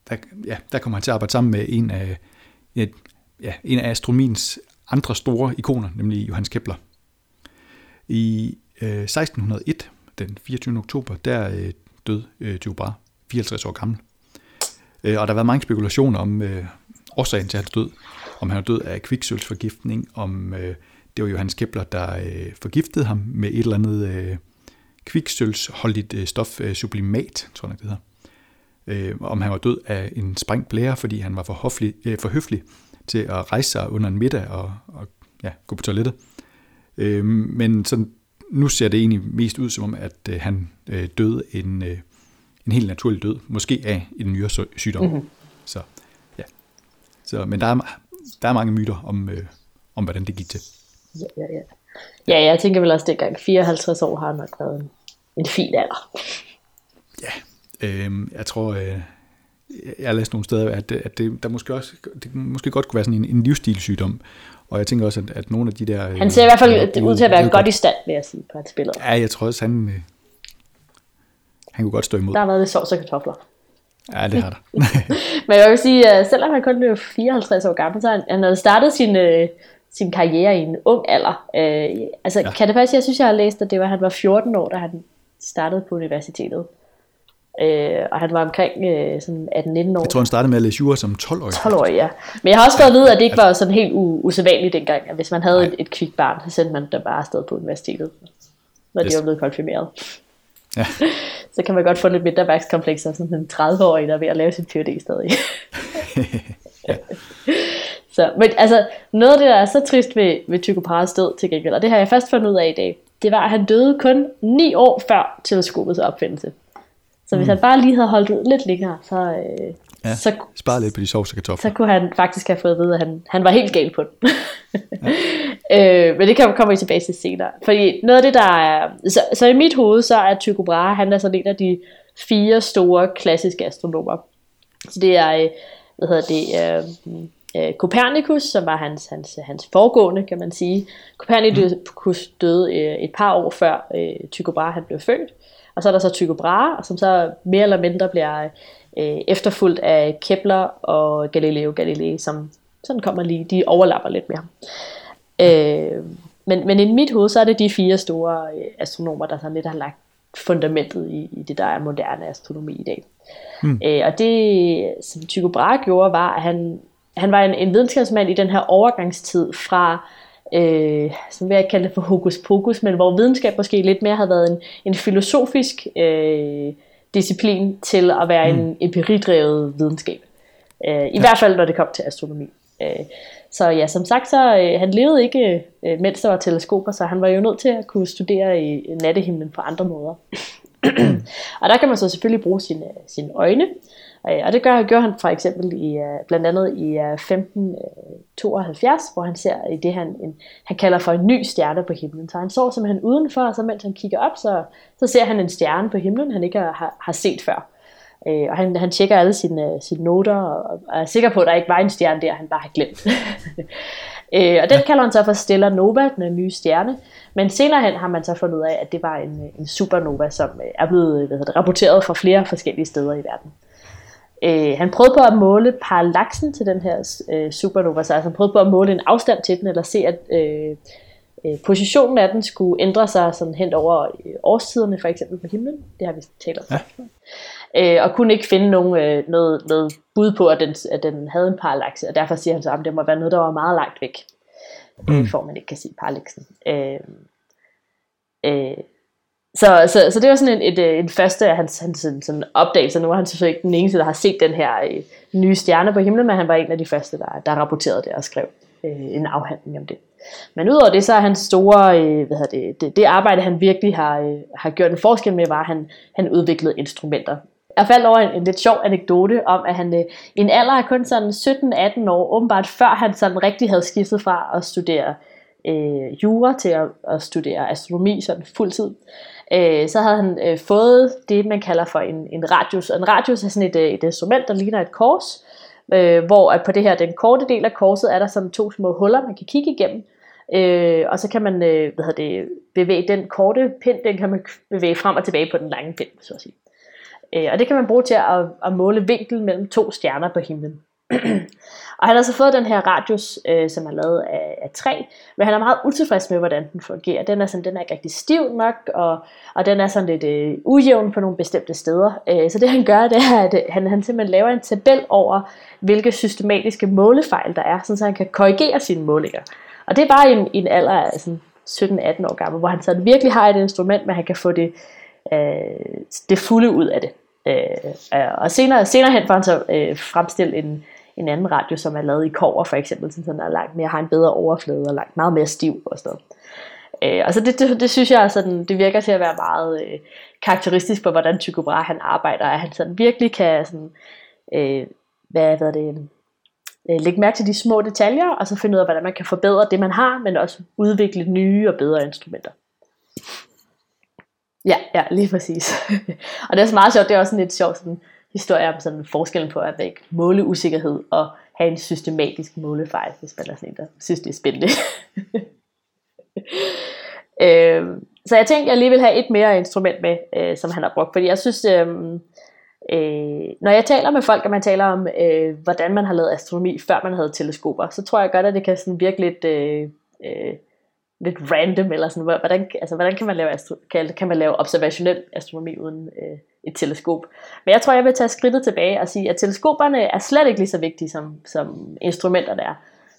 der, ja, der kommer han til at arbejde sammen med en af, ja, en af astronomiens andre store ikoner, nemlig Johannes Kepler. I øh, 1601, den 24. oktober, der øh, døde øh, Tycho Brahe, 54 år gammel. Øh, og der har været mange spekulationer om øh, årsagen til hans død. Om han er død af kviksølvsforgiftning, om det var Johannes Kepler, der forgiftede ham med et eller andet kviksølvsholdigt stof, sublimat, tror jeg det hedder. om han var død af en sprængt blære, fordi han var for, hoflig, for høflig til at rejse sig under en middag og, og ja, gå på toilettet. Øh, men sådan nu ser det egentlig mest ud som om, at øh, han øh, døde en, øh, en helt naturlig død, måske af en nyere sygdom. Mm-hmm. Så, ja. Så, men der er, der er mange myter om, øh, om, hvordan det gik til. Ja, ja, ja. Ja, jeg tænker vel også, dengang 54 år har nok været en, en fin alder. Ja, øh, jeg tror, øh, jeg har læst nogle steder, at, at det, der måske også, det måske godt kunne være sådan en, en livsstilssygdom. Og jeg tænker også, at, at nogle af de der... Han ser i hvert fald ud til at være godt, godt i stand, vil jeg sige, på hans billede. Ja, jeg tror også, han, øh, han kunne godt stå imod. Der har været lidt sovs og kartofler. Ja, det har der. Men jeg vil sige, at selvom han kun blev 54 år gammel, så han, han havde startet sin, øh, sin karriere i en ung alder. Øh, altså, ja. kan det faktisk, jeg synes, jeg har læst, at det var, at han var 14 år, da han startede på universitetet. Øh, og han var omkring øh, sådan 18-19 år. Jeg tror, han startede med at læse jura som 12-årig. 12-årig, ja. Men jeg har også fået at vide, at det ikke var sådan helt usædvanligt dengang, at hvis man havde et, et kvikt barn, så sendte man dem bare afsted på universitetet, når yes. de var blevet konfirmeret. Ja. så kan man godt få lidt mindre værkskomplekser, som en 30-årig, der er ved at lave sin PhD stadig. ja. Så, men altså, noget af det, der er så trist ved, ved Tycho Brahes død til gengæld, og det har jeg først fundet ud af i dag, det var, at han døde kun 9 år før teleskopets opfindelse. Så hvis mm. han bare lige havde holdt ud lidt længere, så, øh, ja, så spare lidt på de sovs og kartofler. Så kunne han faktisk have fået at vide, at han, han var helt gal på den. ja. øh, men det kommer vi tilbage til senere. Fordi noget af det, der er... Så, så i mit hoved, så er Tycho Brahe, han er sådan en af de fire store klassiske astronomer. Så det er, øh, hvad hedder det, øh, øh, Copernicus, som var hans, hans, hans foregående, kan man sige. Copernicus døde øh, et par år før øh, Tycho Brahe han blev født. Og så er der så Tycho Brahe, som så mere eller mindre bliver øh, efterfulgt af Kepler og Galileo Galilei, som sådan kommer lige, de overlapper lidt mere. Øh, men, men i mit hoved, så er det de fire store øh, astronomer, der sådan lidt har lagt fundamentet i, i det, der er moderne astronomi i dag. Hmm. Øh, og det, som Tycho Brahe gjorde, var, at han, han var en, en videnskabsmand i den her overgangstid fra øh, som vil jeg kalde det for hokus pokus, men hvor videnskab måske lidt mere havde været en, en filosofisk øh, disciplin til at være mm. en empiridrevet videnskab. Øh, I ja. hvert fald når det kom til astronomi. Øh, så ja, som sagt, så øh, han levede ikke, øh, mens der var teleskoper, så han var jo nødt til at kunne studere i nattehimlen på andre måder. og der kan man så selvfølgelig bruge sine, sine øjne, Øh, og det gør, gør han for eksempel i, øh, blandt andet i øh, 1572, hvor han ser i det, han, en, han kalder for en ny stjerne på himlen. Så han står simpelthen udenfor, og så mens han kigger op, så, så ser han en stjerne på himlen, han ikke har, har set før. og han, han tjekker alle sine, sine noter, og, og er sikker på, at der ikke var en stjerne der, han bare har glemt. og den kalder han så for Stella Nova, den nye stjerne. Men senere hen har man så fundet ud af, at det var en, en supernova, som er blevet hvad hedder det, rapporteret fra flere forskellige steder i verden. Øh, han prøvede på at måle parallaksen til den her øh, supernova, så altså han prøvede på at måle en afstand til den, eller se, at øh, øh, positionen af den skulle ændre sig sådan hen over øh, årstiderne, for eksempel på himlen. Det har vi talt om. Ja. Øh, og kunne ikke finde nogen, øh, noget, noget bud på, at den, at den havde en parallakse, og derfor siger han så, at det må være noget, der var meget langt væk, mm. for man ikke kan sige parallaksen. Øh, øh, så, så, så det var sådan en, et, øh, en første af hans, hans sådan, sådan opdagelser. Nu var han selvfølgelig ikke den eneste, der har set den her øh, nye stjerne på himlen, men han var en af de første, der, der rapporterede det og skrev øh, en afhandling om det. Men udover det, så er hans store, øh, hvad det, det, det arbejde, han virkelig har, øh, har gjort en forskel med, var, at han, han udviklede instrumenter. Jeg faldt over en, en lidt sjov anekdote om, at han øh, i en alder af kun sådan 17-18 år, åbenbart før han sådan rigtig havde skiftet fra at studere øh, jura til at, at studere astronomi sådan fuldtid, øh, øh, så havde han øh, fået det, man kalder for en, en radius. Og en radius er sådan et, øh, et instrument, der ligner et kors, øh, hvor at på det her, den korte del af korset, er der sådan to små huller, man kan kigge igennem. Øh, og så kan man øh, hvad hedder det, bevæge den korte pind, den kan man bevæge frem og tilbage på den lange pind, så at sige. Øh, og det kan man bruge til at, at måle vinklen mellem to stjerner på himlen og han har så fået den her radius, øh, som er lavet af, af træ, men han er meget utilfreds med, hvordan den fungerer. Den er, sådan, den er ikke rigtig stiv nok, og, og den er sådan lidt øh, ujævn på nogle bestemte steder. Øh, så det han gør, det er, at øh, han, han simpelthen laver en tabel over, hvilke systematiske målefejl der er, så han kan korrigere sine målinger. Og det er bare i en, i en alder af sådan 17-18 år gammel, hvor han så virkelig har et instrument, men han kan få det, øh, det fulde ud af det. Øh, og senere, senere hen får han så øh, fremstillet en, en anden radio, som er lavet i kover for eksempel, så sådan er langt mere, har en bedre overflade og langt meget mere stiv og sådan noget. Øh, og så det, det, det synes jeg sådan, det virker til at være meget øh, karakteristisk for, hvordan Tycho Brahe han arbejder, at han sådan virkelig kan sådan, øh, hvad, hvad det, øh, lægge mærke til de små detaljer, og så finde ud af, hvordan man kan forbedre det, man har, men også udvikle nye og bedre instrumenter. Ja, ja, lige præcis. og det er også meget sjovt, det er også sådan lidt sjovt sådan, historier om sådan forskellen på at vække måleusikkerhed og have en systematisk målefejl, hvis man er sådan en, der synes, det er spændende. øh, så jeg tænkte, jeg lige vil have et mere instrument med, øh, som han har brugt, fordi jeg synes, øh, øh, når jeg taler med folk, og man taler om, øh, hvordan man har lavet astronomi, før man havde teleskoper, så tror jeg godt, at det kan sådan virke lidt... Øh, øh, lidt random, eller sådan, hvordan, altså, hvordan kan, man lave astro, kan, kan man lave observationel astronomi uden øh, et teleskop? Men jeg tror, jeg vil tage skridtet tilbage og sige, at teleskoperne er slet ikke lige så vigtige, som, som instrumenterne er.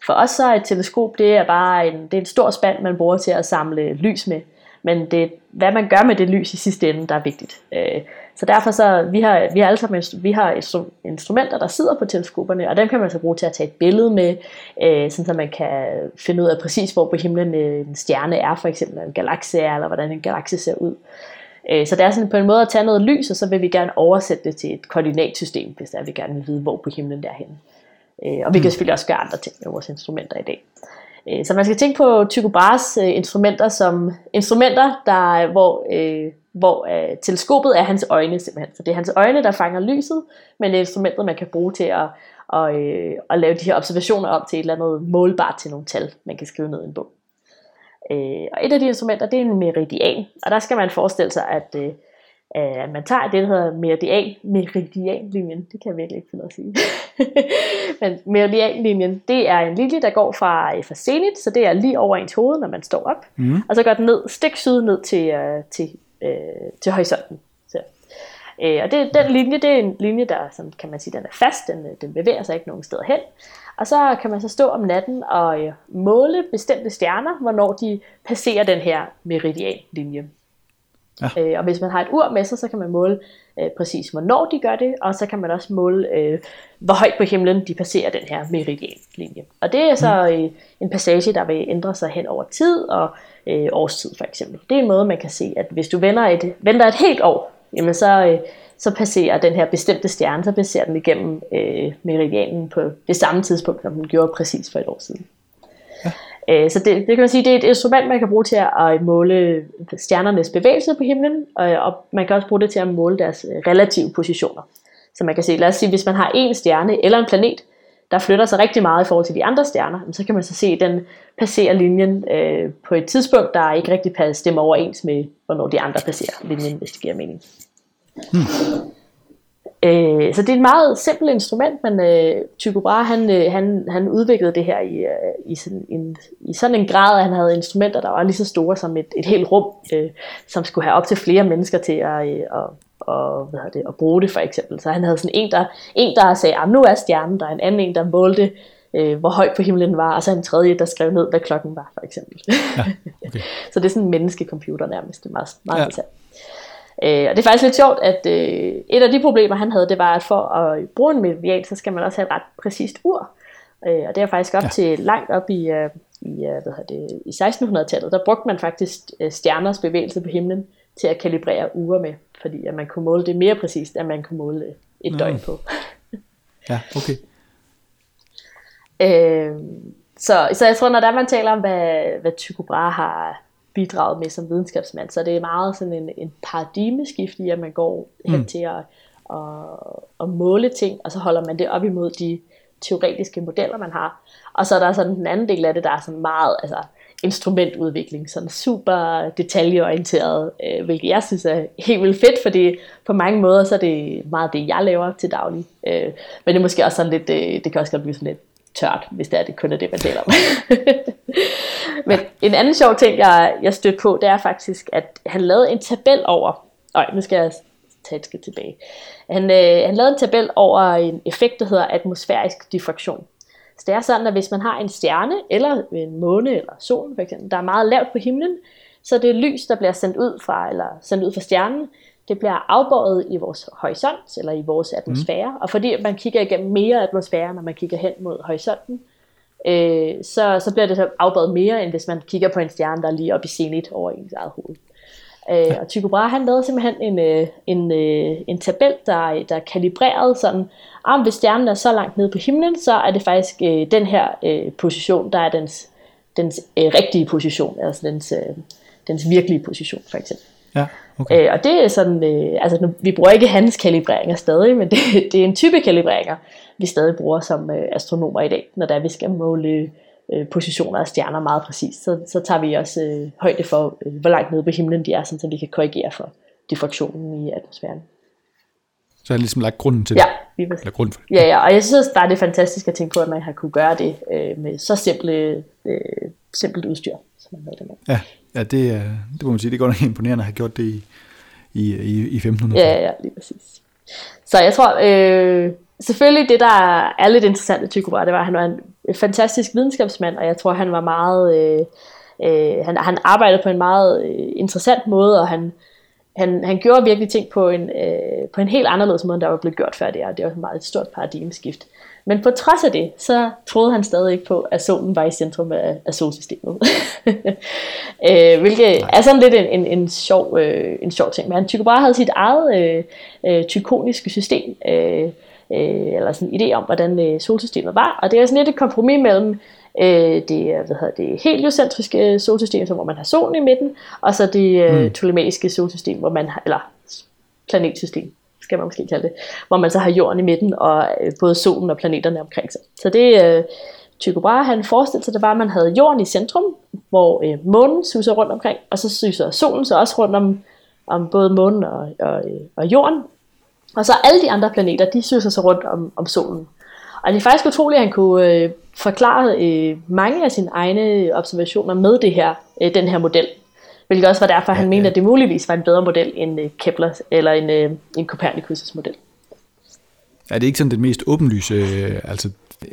For os så er et teleskop, det er bare en, det er en stor spand, man bruger til at samle lys med. Men det, hvad man gør med det lys i sidste ende, der er vigtigt. Øh, så derfor så, vi har, vi har alle sammen vi har instrumenter, der sidder på teleskoperne, og dem kan man så bruge til at tage et billede med, øh, sådan så man kan finde ud af præcis, hvor på himlen øh, en stjerne er, for eksempel en galakse er, eller hvordan en galakse ser ud. Øh, så det er sådan på en måde at tage noget lys, og så vil vi gerne oversætte det til et koordinatsystem, hvis der vi gerne vil vide, hvor på himlen det er henne. Øh, og vi kan mm. selvfølgelig også gøre andre ting med vores instrumenter i dag. Øh, så man skal tænke på Tycho Brahes øh, instrumenter som instrumenter, der, hvor, øh, hvor øh, teleskopet er hans øjne simpelthen. Så det er hans øjne, der fanger lyset, men det er instrumentet, man kan bruge til at, og, øh, at lave de her observationer om til et eller andet målbart til nogle tal, man kan skrive ned i en bog. Øh, og et af de instrumenter, det er en meridian, og der skal man forestille sig, at øh, at man tager det, der hedder meridian, meridianlinjen, det kan jeg virkelig ikke finde at sige. Men meridianlinjen, det er en linje, der går fra, fra zenit, så det er lige over ens hoved, når man står op, mm. og så går den ned, stik syd ned til, uh, til, uh, til horisonten. Så. Uh, og det, den linje, det er en linje, der sådan, kan man sige, den er fast, den, den bevæger sig ikke nogen steder hen. Og så kan man så stå om natten og uh, måle bestemte stjerner, hvornår de passerer den her meridianlinje. Ja. Øh, og hvis man har et ur med sig, så kan man måle øh, præcis, hvornår de gør det, og så kan man også måle, øh, hvor højt på himlen de passerer den her meridianlinje. Og det er så mm. øh, en passage, der vil ændre sig hen over tid og øh, årstid for eksempel. Det er en måde, man kan se, at hvis du venter et, venter et helt år, jamen så, øh, så passerer den her bestemte stjerne, så passerer den igennem øh, meridianen på det samme tidspunkt, som den gjorde præcis for et år siden. Øh, så det, det kan man sige, det er et instrument, man kan bruge til at måle stjernernes bevægelse på himlen, og man kan også bruge det til at måle deres øh, relative positioner. Så man kan se, lad os sige, hvis man har en stjerne eller en planet, der flytter sig rigtig meget i forhold til de andre stjerner, så kan man så se, at den passerer linjen øh, på et tidspunkt, der ikke rigtig stemmer overens med, hvornår de andre passerer linjen, hvis det giver mening. Hmm. Øh, så det er et meget simpelt instrument, men øh, Tycho Brahe han, øh, han, han udviklede det her i, øh, i, sådan en, i sådan en grad, at han havde instrumenter, der var lige så store som et, et helt rum, øh, som skulle have op til flere mennesker til at, øh, og, og, hvad det, at bruge det for eksempel. Så han havde sådan en, der, en, der sagde, at nu er stjernen, der er en anden en, der målte, øh, hvor højt på himlen var, og så en tredje, der skrev ned, hvad klokken var for eksempel. Ja, okay. så det er sådan en menneskecomputer nærmest, det er meget, meget ja. interessant. Øh, og det er faktisk lidt sjovt, at øh, et af de problemer, han havde, det var, at for at bruge en meridian, så skal man også have et ret præcist ur. Øh, og det er faktisk op ja. til langt op i, øh, i, øh, hvad det, i 1600-tallet, der brugte man faktisk øh, stjerners bevægelse på himlen til at kalibrere uger med, fordi at man kunne måle det mere præcist, end man kunne måle et mm. døgn på. ja, okay. Øh, så, så jeg tror, når der man taler om, hvad, hvad Tycho Brahe har, bidraget med som videnskabsmand. Så det er meget sådan en, en paradigmeskift i, at man går hen mm. til at, at, at måle ting, og så holder man det op imod de teoretiske modeller, man har. Og så er der sådan den anden del af det, der er sådan meget altså, instrumentudvikling, sådan super detaljeorienteret, øh, hvilket jeg synes er helt vildt fedt, fordi på mange måder så er det meget det, jeg laver til daglig. Øh, men det er måske også sådan lidt, øh, det kan også godt blive sådan lidt tørt, hvis det er, det kun er det, man taler om. Men en anden sjov ting, jeg, jeg stødte på, det er faktisk, at han lavede en tabel over, nej, nu skal jeg tage et skridt tilbage. Han, øh, han lavede en tabel over en effekt, der hedder atmosfærisk diffraktion. Så det er sådan, at hvis man har en stjerne, eller en måne, eller solen for eksempel, der er meget lavt på himlen, så det lys, der bliver sendt ud fra, eller sendt ud fra stjernen, det bliver afbøjet i vores horisont, eller i vores atmosfære. Mm. Og fordi man kigger igennem mere atmosfære, når man kigger hen mod horisonten, øh, så, så bliver det så afbøjet mere, end hvis man kigger på en stjerne, der er lige oppe i zenit over ens eget hoved. Øh, og Tycho Brahe, han lavede simpelthen en, øh, en, øh, en tabel, der, der kalibrerede sådan, om hvis stjernen er så langt nede på himlen, så er det faktisk øh, den her øh, position, der er dens, dens øh, rigtige position, altså dens, øh, dens virkelige position for eksempel. Ja, okay. Øh, og det er sådan, øh, altså nu, vi bruger ikke hans kalibreringer stadig, men det, det er en type kalibreringer, vi stadig bruger som øh, astronomer i dag, når der vi skal måle øh, positioner af stjerner meget præcist. Så, så tager vi også øh, højde for, øh, hvor langt nede på himlen de er, sådan, så vi kan korrigere for diffraktionen i atmosfæren. Så har ligesom lagt grunden til Ja, det. lige præcis. Eller grund for det. Ja, ja, og jeg synes bare, det er fantastisk at tænke på, at man har kunne gøre det øh, med så simple, øh, simpelt udstyr, som man havde det med. Ja, ja det, er, det må man sige, det går nok imponerende at have gjort det i, i, i, i 1500. Ja, ja, lige præcis. Så jeg tror, øh, selvfølgelig det, der er lidt interessant ved Tycho Brahe, det var, at han var en fantastisk videnskabsmand, og jeg tror, han var meget, øh, øh, han, han arbejdede på en meget øh, interessant måde, og han, han, han gjorde virkelig ting på en, øh, på en helt anderledes måde, end der var blevet gjort før det, og det var et meget et stort paradigmeskift. Men på trods af det, så troede han stadig ikke på, at solen var i centrum af, af solsystemet. øh, hvilket Nej. er sådan lidt en, en, en, sjov, øh, en sjov ting. Men han Tycho Brahe havde sit eget øh, øh, tykoniske system, øh, øh, eller sådan en idé om, hvordan øh, solsystemet var. Og det er sådan lidt et kompromis mellem øh, det, hvad hedder det heliocentriske solsystem, så hvor man har solen i midten, og så det øh, Mm. ptolemæiske solsystem, hvor man har, eller planetsystem, skal man måske kalde det, hvor man så har jorden i midten, og øh, både solen og planeterne omkring sig. Så det øh, Tycho Brahe, han forestillede sig, det var, at man havde jorden i centrum, hvor øh, månen suser rundt omkring, og så suser solen så også rundt om, om både månen og, og, øh, og jorden. Og så alle de andre planeter, de suser sig rundt om, om solen. Og det er faktisk utroligt, at han kunne øh, forklare øh, mange af sine egne observationer med det her, øh, den her model. Hvilket også var derfor, han Ja, mente, at det muligvis var en bedre model end øh, Kepler eller en, øh, en Copernicus' model. Er det ikke sådan den mest åbenlyse, øh, altså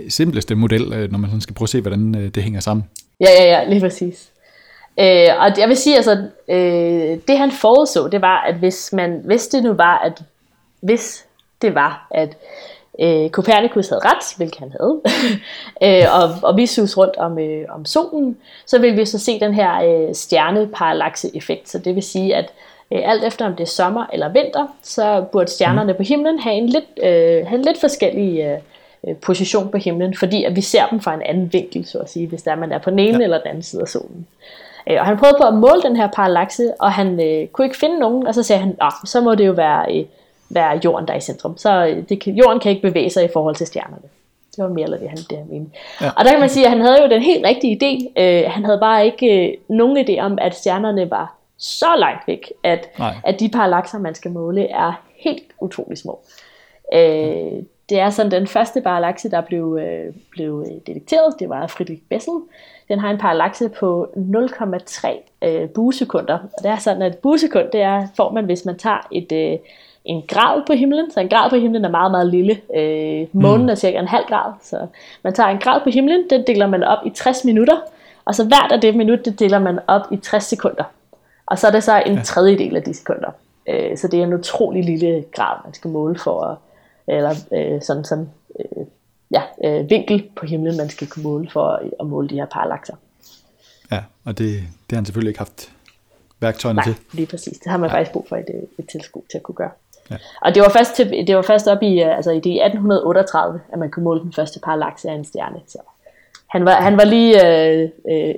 simpleste model, når man sådan skal prøve at se, hvordan det hænger sammen? Ja, ja, ja, lige præcis. Øh, og jeg vil sige, altså, øh, det han forudså, det var, at hvis, man, hvis det nu var, at hvis det var, at øh, Copernicus havde ret, hvilket han havde, øh, og, og vi sus rundt om, øh, om solen, så vil vi så se den her øh, stjerneparallaxe-effekt. Så det vil sige, at øh, alt efter om det er sommer eller vinter, så burde stjernerne på himlen have en lidt, øh, have en lidt forskellig øh, øh, position på himlen, fordi at vi ser dem fra en anden vinkel, så at sige, hvis der er, man er på den ene ja. Eller den anden side af solen. Øh, og han prøvede på at måle den her parallakse, og han øh, kunne ikke finde nogen, og så sagde han, så må det jo være, øh, være jorden, der er i centrum. Så øh, det kan, jorden kan ikke bevæge sig i forhold til stjernerne. Det var mere eller det, han, det han mente. Ja. Og der kan man sige, at han havde jo den helt rigtige idé. Øh, han havde bare ikke øh, nogen idé om, at stjernerne var så langt væk, at, Nej. at de parallakser, man skal måle, er helt utrolig små. Øh, det er sådan den første parallakse, der blev, øh, blev øh, detekteret. Det var Friedrich Bessel. Den har en parallakse på 0,3 øh, buesekunder. Og det er sådan, at buesekund, det er, får man, hvis man tager et, øh, en grad på himlen. Så en grad på himlen er meget, meget lille. Øh, månen er cirka en halv grad. Så man tager en grad på himlen, den deler man op i 60 minutter. Og så hvert af det minut, det deler man op i 60 sekunder. Og så er det så en tredjedel af de sekunder. Øh, så det er en utrolig lille grad, man skal måle for eller øh, sådan, sådan øh, ja, øh, vinkel på himlen, man skal kunne måle for at, måle de her parallakser. Ja, og det, det har han selvfølgelig ikke haft værktøjerne Nej, til. lige præcis. Det har man ja. faktisk brug for et, øh, et teleskop til at kunne gøre. Ja. Og det var først, til, det var først op i, øh, altså i det 1838, at man kunne måle den første parallakse af en stjerne. Så han var, han var lige øh, øh,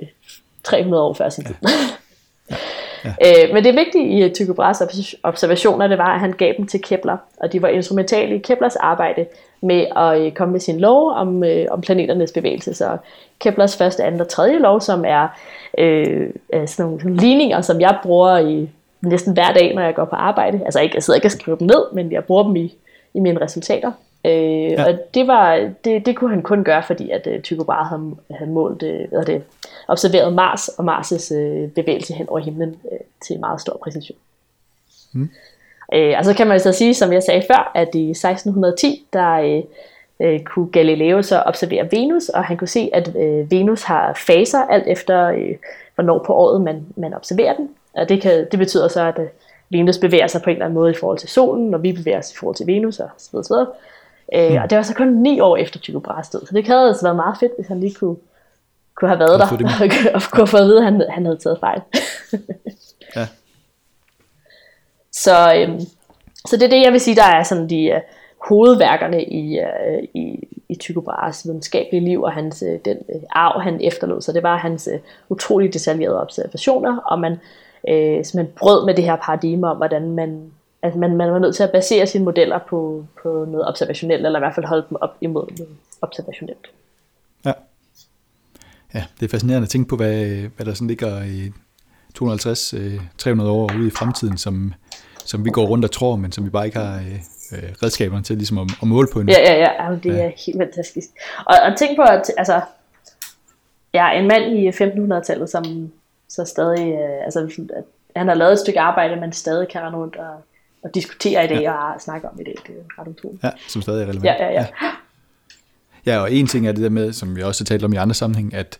300 år før sin tid. Ja. Øh, men det vigtige i Tycho Brahes obs- observationer, det var, at han gav dem til Kepler, og de var instrumentale i Keplers arbejde med at øh, komme med sin lov om, øh, om planeternes bevægelse. Så Keplers første, anden og tredje lov, som er øh, sådan nogle ligninger, som jeg bruger i næsten hver dag, når jeg går på arbejde. Altså ikke, jeg sidder ikke og skriver dem ned, men jeg bruger dem i, i mine resultater. Øh, ja. Og det, var, det, det kunne han kun gøre, fordi at uh, Tycho Brahe havde, havde målt, uh, hvad det, observeret Mars og Mars' uh, bevægelse hen over himlen uh, til meget stor præcision. Mm. Øh, og så kan man så sige, som jeg sagde før, at i 1610, der uh, uh, kunne Galileo så observere Venus, og han kunne se, at uh, Venus har faser alt efter, uh, hvornår på året man, man observerer den. Og det, kan, det betyder så, at Venus bevæger sig på en eller anden måde i forhold til solen, og vi bevæger os i forhold til Venus og så videre, så videre. Øh, Mm. og det var så kun ni år efter Tycho Brahes død, så det havde altså været meget fedt, hvis han lige kunne, kunne have været Kunne der, det og kunne have fået at vide, at han, han havde taget fejl. Ja. Så, øhm, så det er det, jeg vil sige, der er sådan de uh, hovedværkerne i, uh, i, i Tycho Brahes videnskabelige liv, og hans, uh, den uh, arv, han efterlod sig. Det var hans uh, utroligt detaljerede observationer, og man øh, man brød med det her paradigme om, hvordan man, at man, man var nødt til at basere sine modeller på, på noget observationelt, eller i hvert fald holde dem op imod noget observationelt. Ja. Ja, det er fascinerende at tænke på, hvad, hvad der sådan ligger i 250-300 øh, år ude i fremtiden, som, som vi går rundt og tror, men som vi bare ikke har øh, redskaberne til ligesom at, at måle på endnu. Ja, ja, ja, det er ja. helt fantastisk. Og, og tænk på, at altså, ja, en mand i 1500-tallet, som så stadig, øh, altså, at han har lavet et stykke arbejde, man stadig kan rende rundt og, og diskutere i det, ja. og snakke om i det. Det er ret utroligt. Ja, som stadig er relevant. Ja, ja, ja. ja. Ja, og en ting er det der med, som vi også har talt om i andre sammenhæng, at,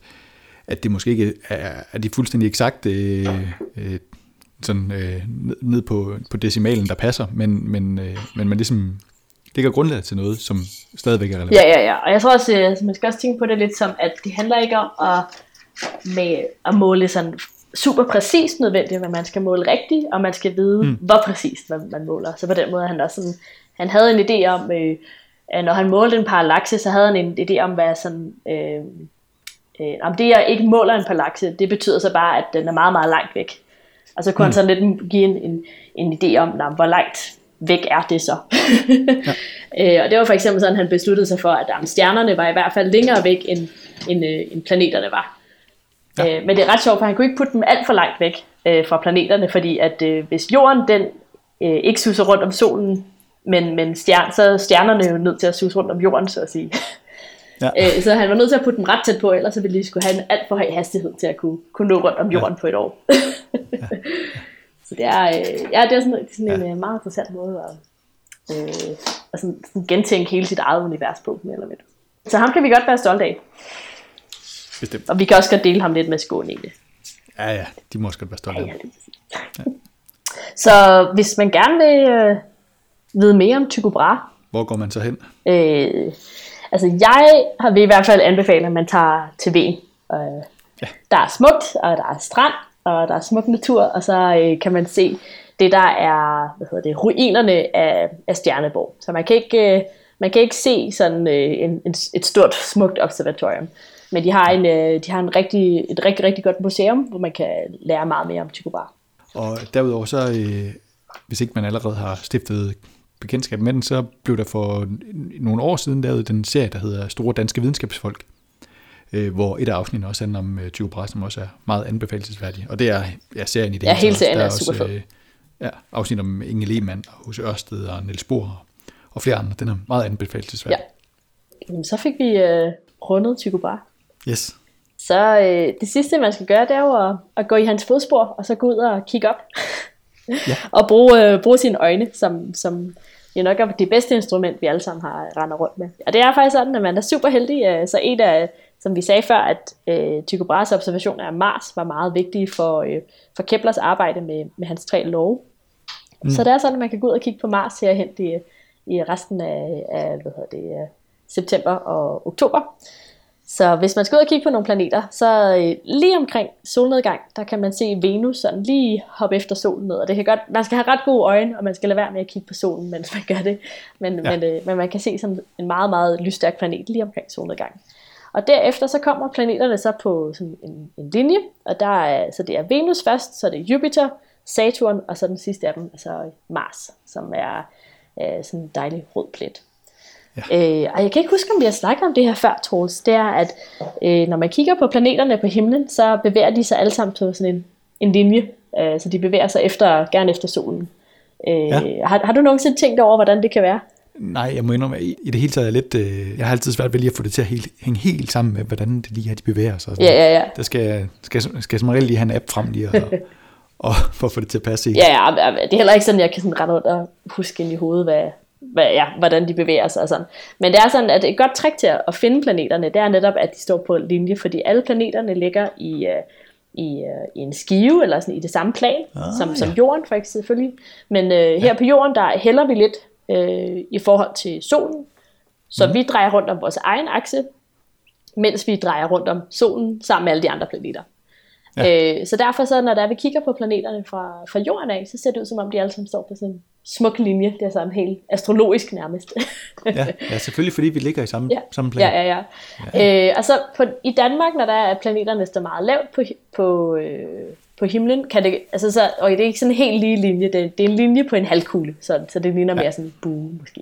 at det måske ikke er, er de fuldstændig eksakt øh, øh, sådan, øh, ned på, på decimalen, der passer, men, men, øh, men man ligesom ligger grundlag til noget, som stadigvæk er relevant. Ja, ja, ja. Og jeg tror også, øh, man skal også tænke på det lidt som, at det handler ikke om at, med, at måle sådan super præcist nødvendigt, men man skal måle rigtigt, og man skal vide, mm. hvor præcist man, man måler. Så på den måde han også sådan, han havde en idé om, øh, at når han målte en parallakse, så havde han en idé om, hvad sådan, øh, øh, om det jeg ikke måler en parallakse, det betyder så bare, at den er meget, meget langt væk. Og så kunne mm. han sådan lidt give en, en, en idé om, nah, hvor langt væk er det så? ja. øh, og det var for eksempel sådan, han besluttede sig for, at um, stjernerne var i hvert fald længere væk, end, end, øh, end planeterne var. Ja. Øh, men det er ret sjovt, for han kunne ikke putte dem alt for langt væk øh, fra planeterne, fordi at øh, hvis jorden den øh, ikke suser rundt om solen, men, men stjern, så er stjernerne jo nødt til at suse rundt om jorden, så at sige. Ja. øh, så han var nødt til at putte dem ret tæt på, ellers så ville de skulle have en alt for høj hastighed til at kunne, kunne nå rundt om jorden ja. på et år. ja. Så det er, øh, ja, det er sådan, sådan en ja. Øh, meget interessant måde at, øh, at sådan, sådan gentænke hele sit eget univers på, mere eller mindre. Så ham kan vi godt være stolte af. Bestemt. Og vi kan også godt dele ham lidt med Skåne egentlig. Ja, ja, de må også godt være stolte. Ja, ja, ja. Så hvis man gerne vil øh, vide mere om Tycho Brahe. Hvor går man så hen? Øh, altså jeg har vil i hvert fald anbefalet, at man tager til Ven. Øh, ja. Der er smukt, og der er strand, og der er smuk natur, og så øh, kan man se det, der er hvad hedder det, ruinerne af, af Stjerneborg. Så man kan ikke, øh, man kan ikke se sådan øh, en, en, et stort, smukt observatorium. Men de har, en, øh, de har en rigtig, et rigtig, rigtig godt museum, hvor man kan lære meget mere om Tycho Brahe. Og derudover så, øh, hvis ikke man allerede har stiftet bekendtskab med den, så blev der for nogle år siden lavet den serie, der hedder Store Danske Videnskabsfolk, øh, hvor et af afsnittene også handler om øh, Tycho Brahe, som også er meget anbefalesværdig. Og det er ja, serien i det ja, hele serien er, er super fed. Øh, ja, afsnit om Inge Lehmann og Hus Ørsted og Niels Bohr og flere andre. Den er meget anbefalesværdig. Ja. Jamen, så fik vi øh, rundet Tycho Brahe. Yes. Så øh, det sidste, man skal gøre, det er jo at, at gå i hans fodspor, og så gå ud og kigge op. ja. og bruge, øh, bruge sine øjne, som, som jo nok er det bedste instrument, vi alle sammen har rendet rundt med. Og det er faktisk sådan, at man er super heldig. Øh, så et af, som vi sagde før, at øh, Tycho Brahes observationer af Mars var meget vigtige for, øh, for Keplers arbejde med, med hans tre love. Mm. Så det er sådan, at man kan gå ud og kigge på Mars herhen i, i resten af, af hvad hedder det, øh, september og oktober. Så hvis man skal ud og kigge på nogle planeter, så øh, lige omkring solnedgang, der kan man se Venus sådan lige hoppe efter solen ned. Og det kan godt, man skal have ret gode øjne, og man skal lade være med at kigge på solen, mens man gør det. Men, ja. men, øh, men man kan se sådan en meget, meget lysstærk planet lige omkring solnedgang. Og derefter så kommer planeterne så på sådan en, en linje, og der er, så det er Venus først, så det er Jupiter, Saturn, og så den sidste af dem, altså Mars, som er øh, sådan en dejlig rød plet. Ja. Øh, og jeg kan ikke huske, om vi har snakket om det her før, Troels. Det er, at øh, når man kigger på planeterne på himlen, så bevæger de sig alle sammen på sådan en, en linje. Øh, så de bevæger sig efter, gerne efter solen. Øh, ja. har, har du nogensinde tænkt over, hvordan det kan være? Nej, jeg må indrømme, at i det hele taget er lidt, øh, jeg har altid svært ved lige at få det til at helt, hænge helt sammen med, hvordan det lige er, de bevæger sig. Ja, ja, ja. Der skal, skal, skal jeg som regel lige have en app frem lige, og, og for at få det til at passe i. Ja, ja, det er heller ikke sådan, at jeg kan sådan rette ud og huske ind i hovedet, hvad, hvad, ja, hvordan de bevæger sig og sådan. Men det er sådan, at et godt trick til at finde planeterne, det er netop, at de står på linje, fordi alle planeterne ligger i, uh, i, uh, i en skive, eller sådan i det samme plan, ah, som, ja. som jorden for eksempel selvfølgelig. Men uh, her ja. på jorden, der hælder vi lidt uh, i forhold til solen, så mm. vi drejer rundt om vores egen akse, mens vi drejer rundt om solen sammen med alle de andre planeter. Ja. Øh, så derfor så, når der vi kigger på planeterne fra, fra jorden af, så ser det ud som om de alle sammen står på sådan smuk linje. Det er sådan helt astrologisk nærmest. ja, ja, selvfølgelig fordi vi ligger i samme, ja. samme plan. Ja, ja, ja. ja. Øh, altså på, i Danmark, når der er planeterne står meget lavt på, på, øh, på himlen, kan det, altså så, og det er ikke sådan en helt lige linje, det, det er en linje på en halvkugle, så, så det ligner ja. mere sådan en bue måske.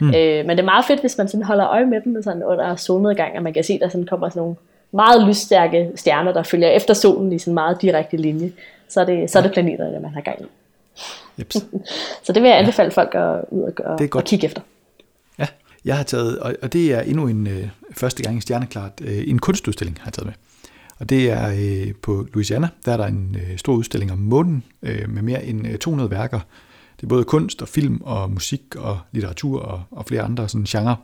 Hmm. Øh, men det er meget fedt, hvis man sådan holder øje med dem sådan under solnedgang, og man kan se, der sådan kommer sådan nogle meget lysstærke stjerner, der følger efter solen i sådan en meget direkte linje. Så er det, så er det planeterne, man har gang i. Så det vil jeg anbefale ja. folk at ud og, gøre, det er godt. og kigge efter. Ja, jeg har taget, og det er endnu en øh, første gang i Stjerneklart, øh, en kunstudstilling har jeg taget med. Og det er øh, på Louisiana, der er der en øh, stor udstilling om månen øh, med mere end øh, 200 værker. Det er både kunst og film og musik og litteratur og, og flere andre sådan genre,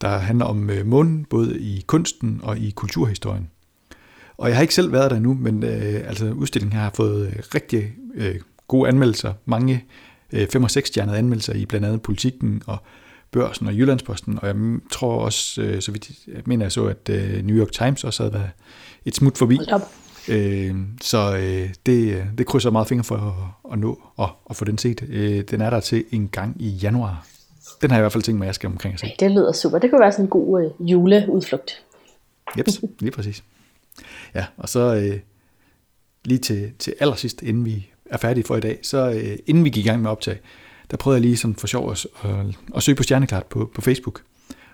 der handler om øh, månen, både i kunsten og i kulturhistorien. Og jeg har ikke selv været der nu, men øh, altså udstillingen har fået øh, rigtig øh, gode anmeldelser. Mange øh, 5- og 6-stjernede anmeldelser i blandt andet Politikken og Børsen og Jyllandsposten. Og jeg tror også, øh, så vidt jeg mener jeg så, at øh, New York Times også havde været et smut forbi. Øh, så øh, det, det krydser meget fingre for at, at nå og at få den set. Øh, den er der til en gang i januar. Den har jeg i hvert fald tænkt mig, at jeg skal omkring at se. Det lyder super. Det kunne være sådan en god øh, juleudflugt. Jeps, lige præcis. Ja, og så øh, lige til, til allersidst, inden vi er færdige for i dag, så øh, inden vi gik i gang med optag, der prøvede jeg lige sådan for sjov at, at, at søge på Stjerneklart på, på Facebook.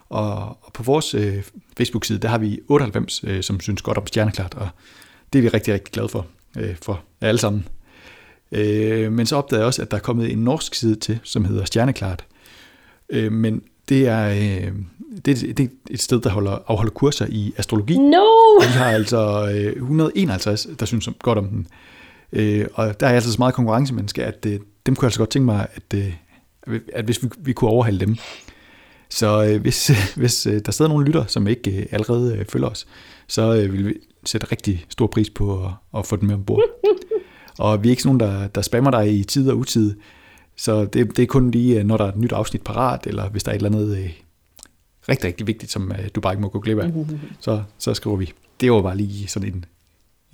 Og, og på vores øh, Facebook-side, der har vi 98, øh, som synes godt om Stjerneklart, og det er vi rigtig, rigtig glade for, øh, for alle sammen. Øh, men så opdagede jeg også, at der er kommet en norsk side til, som hedder Stjerneklart. Øh, men det er, øh, det, det er et sted, der holder, afholder kurser i astrologi. No! Og de har altså øh, 151, der synes godt om den. Øh, og der er altså så meget konkurrencemenneske, at øh, dem kunne jeg altså godt tænke mig, at, øh, at hvis vi, vi kunne overhale dem. Så øh, hvis, hvis øh, der sidder nogle lytter, som ikke øh, allerede øh, følger os, så øh, vil vi sætte rigtig stor pris på at, at få dem med ombord. og vi er ikke sådan nogen, der, der spammer dig i tid og utid. Så det, det er kun lige, øh, når der er et nyt afsnit parat, eller hvis der er et eller andet øh, rigtig, rigtig vigtigt, som øh, du bare ikke må gå glip af, så, så skriver vi. Det var bare lige sådan en,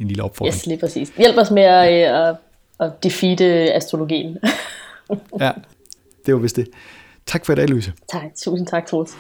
en lille opfordring. Yes, lige præcis. Hjælp os med at, at, at defeate astrologien. ja, det var vist det. Tak for i dag, Louise. Tak. Tusind tak, Troels.